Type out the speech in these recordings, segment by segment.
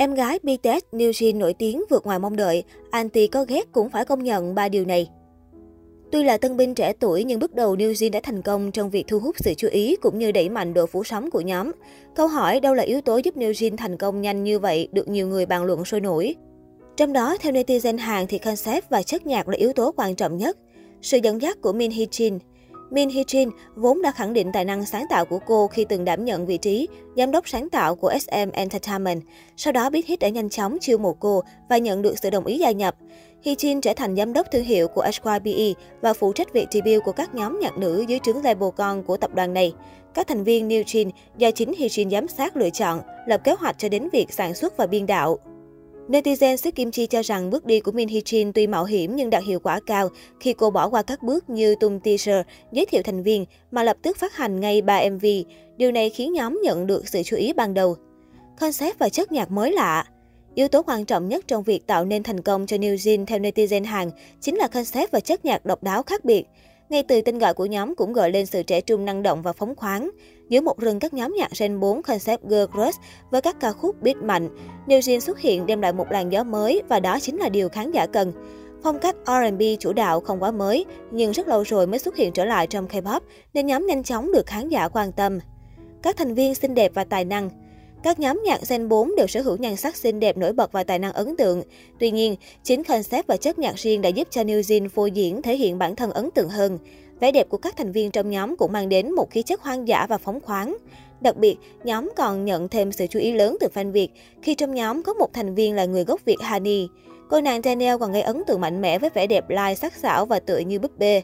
Em gái BTS New Jean nổi tiếng vượt ngoài mong đợi, anti có ghét cũng phải công nhận ba điều này. Tuy là tân binh trẻ tuổi nhưng bước đầu New Jean đã thành công trong việc thu hút sự chú ý cũng như đẩy mạnh độ phủ sóng của nhóm. Câu hỏi đâu là yếu tố giúp New Jean thành công nhanh như vậy được nhiều người bàn luận sôi nổi. Trong đó, theo netizen Hàn thì concept và chất nhạc là yếu tố quan trọng nhất. Sự dẫn dắt của Min Hee Jin Min Hee Jin vốn đã khẳng định tài năng sáng tạo của cô khi từng đảm nhận vị trí giám đốc sáng tạo của SM Entertainment. Sau đó Big Hit đã nhanh chóng chiêu mộ cô và nhận được sự đồng ý gia nhập. Hee Jin trở thành giám đốc thương hiệu của HYBE và phụ trách việc debut của các nhóm nhạc nữ dưới trướng label con của tập đoàn này. Các thành viên New Jin do chính Hee Jin giám sát lựa chọn, lập kế hoạch cho đến việc sản xuất và biên đạo. Netizen xứ Kim Chi cho rằng bước đi của Min Hee Jin tuy mạo hiểm nhưng đạt hiệu quả cao khi cô bỏ qua các bước như tung teaser, giới thiệu thành viên mà lập tức phát hành ngay 3 MV. Điều này khiến nhóm nhận được sự chú ý ban đầu. Concept và chất nhạc mới lạ Yếu tố quan trọng nhất trong việc tạo nên thành công cho New Jean theo netizen Hàn chính là concept và chất nhạc độc đáo khác biệt. Ngay từ tên gọi của nhóm cũng gợi lên sự trẻ trung năng động và phóng khoáng. Giữa một rừng các nhóm nhạc Gen 4 concept girl crush với các ca khúc beat mạnh, New Jeans xuất hiện đem lại một làn gió mới và đó chính là điều khán giả cần. Phong cách R&B chủ đạo không quá mới, nhưng rất lâu rồi mới xuất hiện trở lại trong K-pop nên nhóm nhanh chóng được khán giả quan tâm. Các thành viên xinh đẹp và tài năng các nhóm nhạc Gen 4 đều sở hữu nhan sắc xinh đẹp nổi bật và tài năng ấn tượng. Tuy nhiên, chính concept và chất nhạc riêng đã giúp cho New Jean phô diễn thể hiện bản thân ấn tượng hơn. Vẻ đẹp của các thành viên trong nhóm cũng mang đến một khí chất hoang dã và phóng khoáng. Đặc biệt, nhóm còn nhận thêm sự chú ý lớn từ fan Việt khi trong nhóm có một thành viên là người gốc Việt Hani. Cô nàng Daniel còn gây ấn tượng mạnh mẽ với vẻ đẹp lai sắc sảo và tựa như búp bê.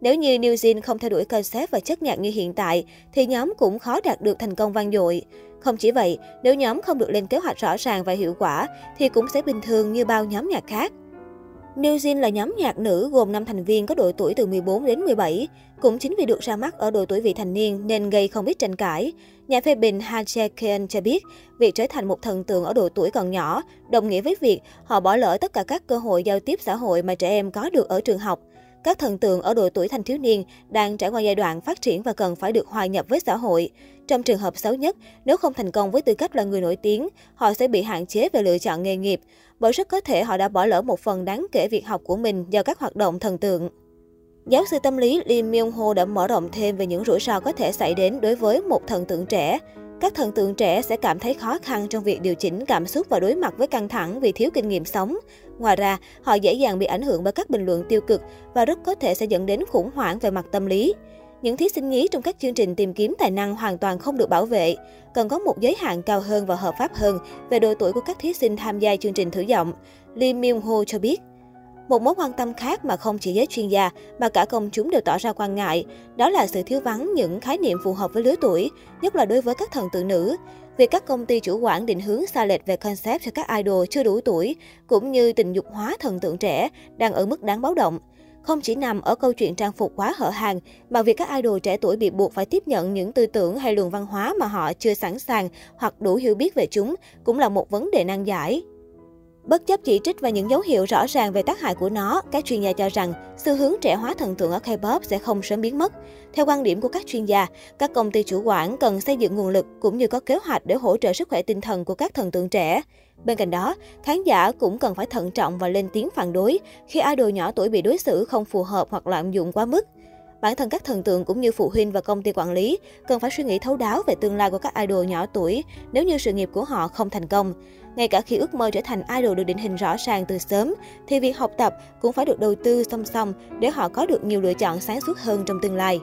Nếu như New Jean không theo đuổi concept và chất nhạc như hiện tại, thì nhóm cũng khó đạt được thành công vang dội. Không chỉ vậy, nếu nhóm không được lên kế hoạch rõ ràng và hiệu quả, thì cũng sẽ bình thường như bao nhóm nhạc khác. New Jean là nhóm nhạc nữ gồm 5 thành viên có độ tuổi từ 14 đến 17. Cũng chính vì được ra mắt ở độ tuổi vị thành niên nên gây không ít tranh cãi. Nhà phê bình Ha Jae Keon cho biết, việc trở thành một thần tượng ở độ tuổi còn nhỏ đồng nghĩa với việc họ bỏ lỡ tất cả các cơ hội giao tiếp xã hội mà trẻ em có được ở trường học. Các thần tượng ở độ tuổi thanh thiếu niên đang trải qua giai đoạn phát triển và cần phải được hòa nhập với xã hội. Trong trường hợp xấu nhất, nếu không thành công với tư cách là người nổi tiếng, họ sẽ bị hạn chế về lựa chọn nghề nghiệp, bởi rất có thể họ đã bỏ lỡ một phần đáng kể việc học của mình do các hoạt động thần tượng. Giáo sư tâm lý Lee Myung Ho đã mở rộng thêm về những rủi ro có thể xảy đến đối với một thần tượng trẻ. Các thần tượng trẻ sẽ cảm thấy khó khăn trong việc điều chỉnh cảm xúc và đối mặt với căng thẳng vì thiếu kinh nghiệm sống. Ngoài ra, họ dễ dàng bị ảnh hưởng bởi các bình luận tiêu cực và rất có thể sẽ dẫn đến khủng hoảng về mặt tâm lý. Những thí sinh nhí trong các chương trình tìm kiếm tài năng hoàn toàn không được bảo vệ, cần có một giới hạn cao hơn và hợp pháp hơn về độ tuổi của các thí sinh tham gia chương trình thử giọng. Lee Myung Ho cho biết. Một mối quan tâm khác mà không chỉ giới chuyên gia mà cả công chúng đều tỏ ra quan ngại, đó là sự thiếu vắng những khái niệm phù hợp với lứa tuổi, nhất là đối với các thần tượng nữ. Việc các công ty chủ quản định hướng xa lệch về concept cho các idol chưa đủ tuổi, cũng như tình dục hóa thần tượng trẻ, đang ở mức đáng báo động. Không chỉ nằm ở câu chuyện trang phục quá hở hàng, mà việc các idol trẻ tuổi bị buộc phải tiếp nhận những tư tưởng hay luồng văn hóa mà họ chưa sẵn sàng hoặc đủ hiểu biết về chúng cũng là một vấn đề nan giải. Bất chấp chỉ trích và những dấu hiệu rõ ràng về tác hại của nó, các chuyên gia cho rằng xu hướng trẻ hóa thần tượng ở K-pop sẽ không sớm biến mất. Theo quan điểm của các chuyên gia, các công ty chủ quản cần xây dựng nguồn lực cũng như có kế hoạch để hỗ trợ sức khỏe tinh thần của các thần tượng trẻ. Bên cạnh đó, khán giả cũng cần phải thận trọng và lên tiếng phản đối khi idol nhỏ tuổi bị đối xử không phù hợp hoặc lạm dụng quá mức. Bản thân các thần tượng cũng như phụ huynh và công ty quản lý cần phải suy nghĩ thấu đáo về tương lai của các idol nhỏ tuổi nếu như sự nghiệp của họ không thành công. Ngay cả khi ước mơ trở thành idol được định hình rõ ràng từ sớm, thì việc học tập cũng phải được đầu tư song song để họ có được nhiều lựa chọn sáng suốt hơn trong tương lai.